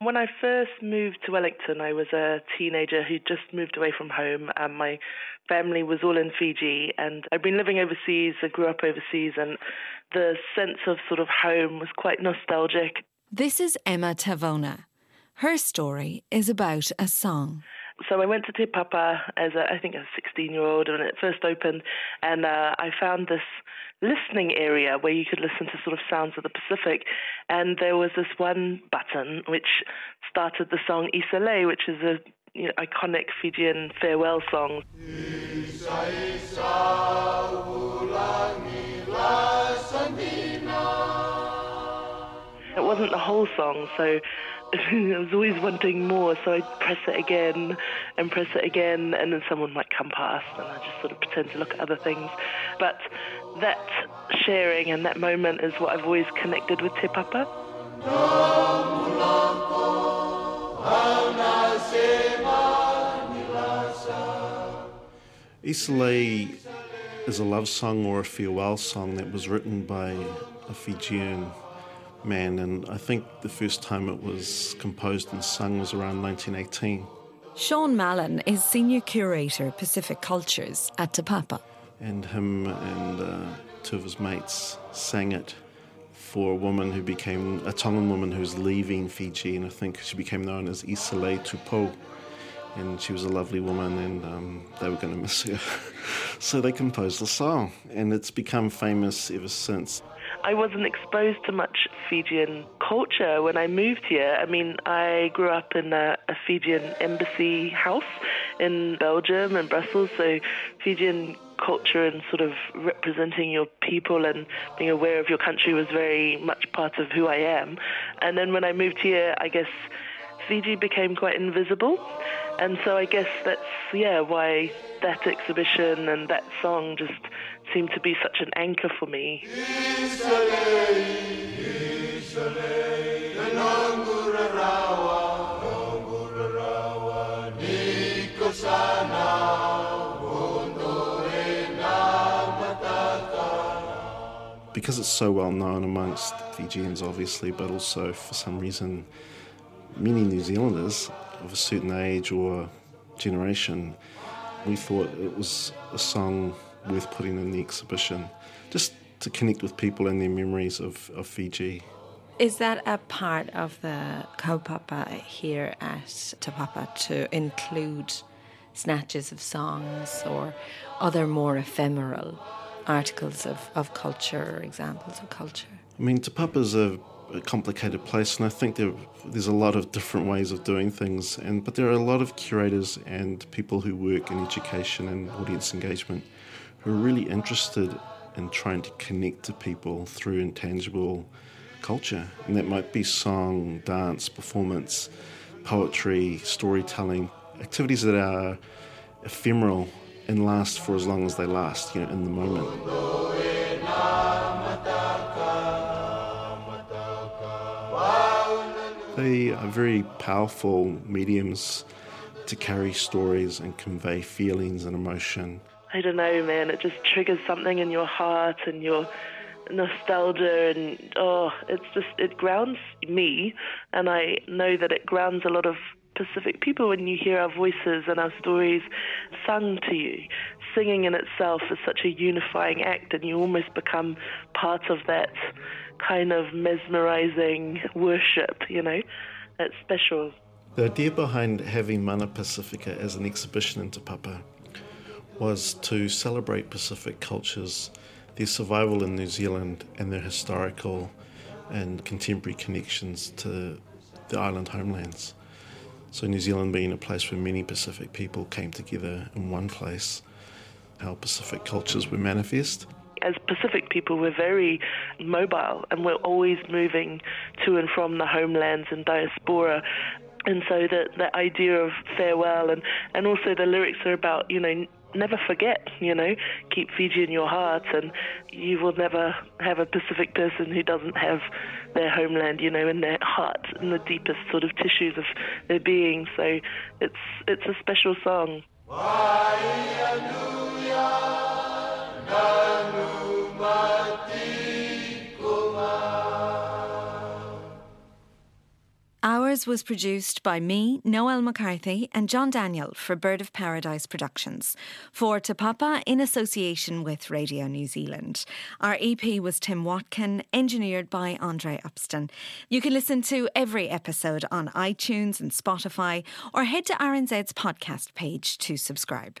When I first moved to Wellington, I was a teenager who just moved away from home, and my family was all in Fiji. And I'd been living overseas, I grew up overseas, and the sense of sort of home was quite nostalgic. This is Emma Tavona. Her story is about a song. So I went to Te Papa as a, I think a 16 year old when it first opened, and uh, I found this listening area where you could listen to sort of sounds of the Pacific. And there was this one button which started the song Isa Lei, which is a you know, iconic Fijian farewell song. It wasn't the whole song, so I was always wanting more, so I'd press it again and press it again, and then someone might come past, and I just sort of pretend to look at other things. But that sharing and that moment is what I've always connected with Te Papa. Is a love song or a farewell song that was written by a Fijian man, and I think the first time it was composed and sung was around 1918. Sean Mallon is Senior Curator Pacific Cultures at Te Papa. And him and uh, two of his mates sang it for a woman who became a Tongan woman who's leaving Fiji, and I think she became known as Isale Tupou. And she was a lovely woman, and um, they were going to miss her. so they composed the song, and it's become famous ever since. I wasn't exposed to much Fijian culture when I moved here. I mean, I grew up in a, a Fijian embassy house in Belgium and Brussels, so Fijian culture and sort of representing your people and being aware of your country was very much part of who I am. And then when I moved here, I guess Fiji became quite invisible. And so I guess that's, yeah, why that exhibition and that song just seemed to be such an anchor for me. Because it's so well known amongst Fijians, obviously, but also for some reason, many New Zealanders of a certain age or generation, we thought it was a song worth putting in the exhibition just to connect with people and their memories of, of Fiji. Is that a part of the kaupapa here at Te Papa to include snatches of songs or other more ephemeral articles of, of culture or examples of culture? I mean, Te Papa's a, a complicated place, and I think there, there's a lot of different ways of doing things. And but there are a lot of curators and people who work in education and audience engagement who are really interested in trying to connect to people through intangible culture. And that might be song, dance, performance, poetry, storytelling, activities that are ephemeral and last for as long as they last, you know, in the moment. They are very powerful mediums to carry stories and convey feelings and emotion. I don't know, man. It just triggers something in your heart and your nostalgia, and oh, it's just it grounds me, and I know that it grounds a lot of Pacific people when you hear our voices and our stories sung to you. Singing in itself is such a unifying act, and you almost become part of that kind of mesmerizing worship, you know? It's special. The idea behind having Mana Pasifika as an exhibition in Te Papa was to celebrate Pacific cultures, their survival in New Zealand, and their historical and contemporary connections to the island homelands. So, New Zealand being a place where many Pacific people came together in one place, how Pacific cultures were manifest. As Pacific people, we're very mobile and we're always moving to and from the homelands and diaspora and so the the idea of farewell and and also the lyrics are about you know never forget, you know, keep Fiji in your heart, and you will never have a Pacific person who doesn't have their homeland, you know, in their heart, in the deepest sort of tissues of their being. So it's it's a special song. Ours was produced by me, Noelle McCarthy, and John Daniel for Bird of Paradise Productions for Te Papa in association with Radio New Zealand. Our EP was Tim Watkin, engineered by Andre Upston. You can listen to every episode on iTunes and Spotify or head to RNZ's podcast page to subscribe.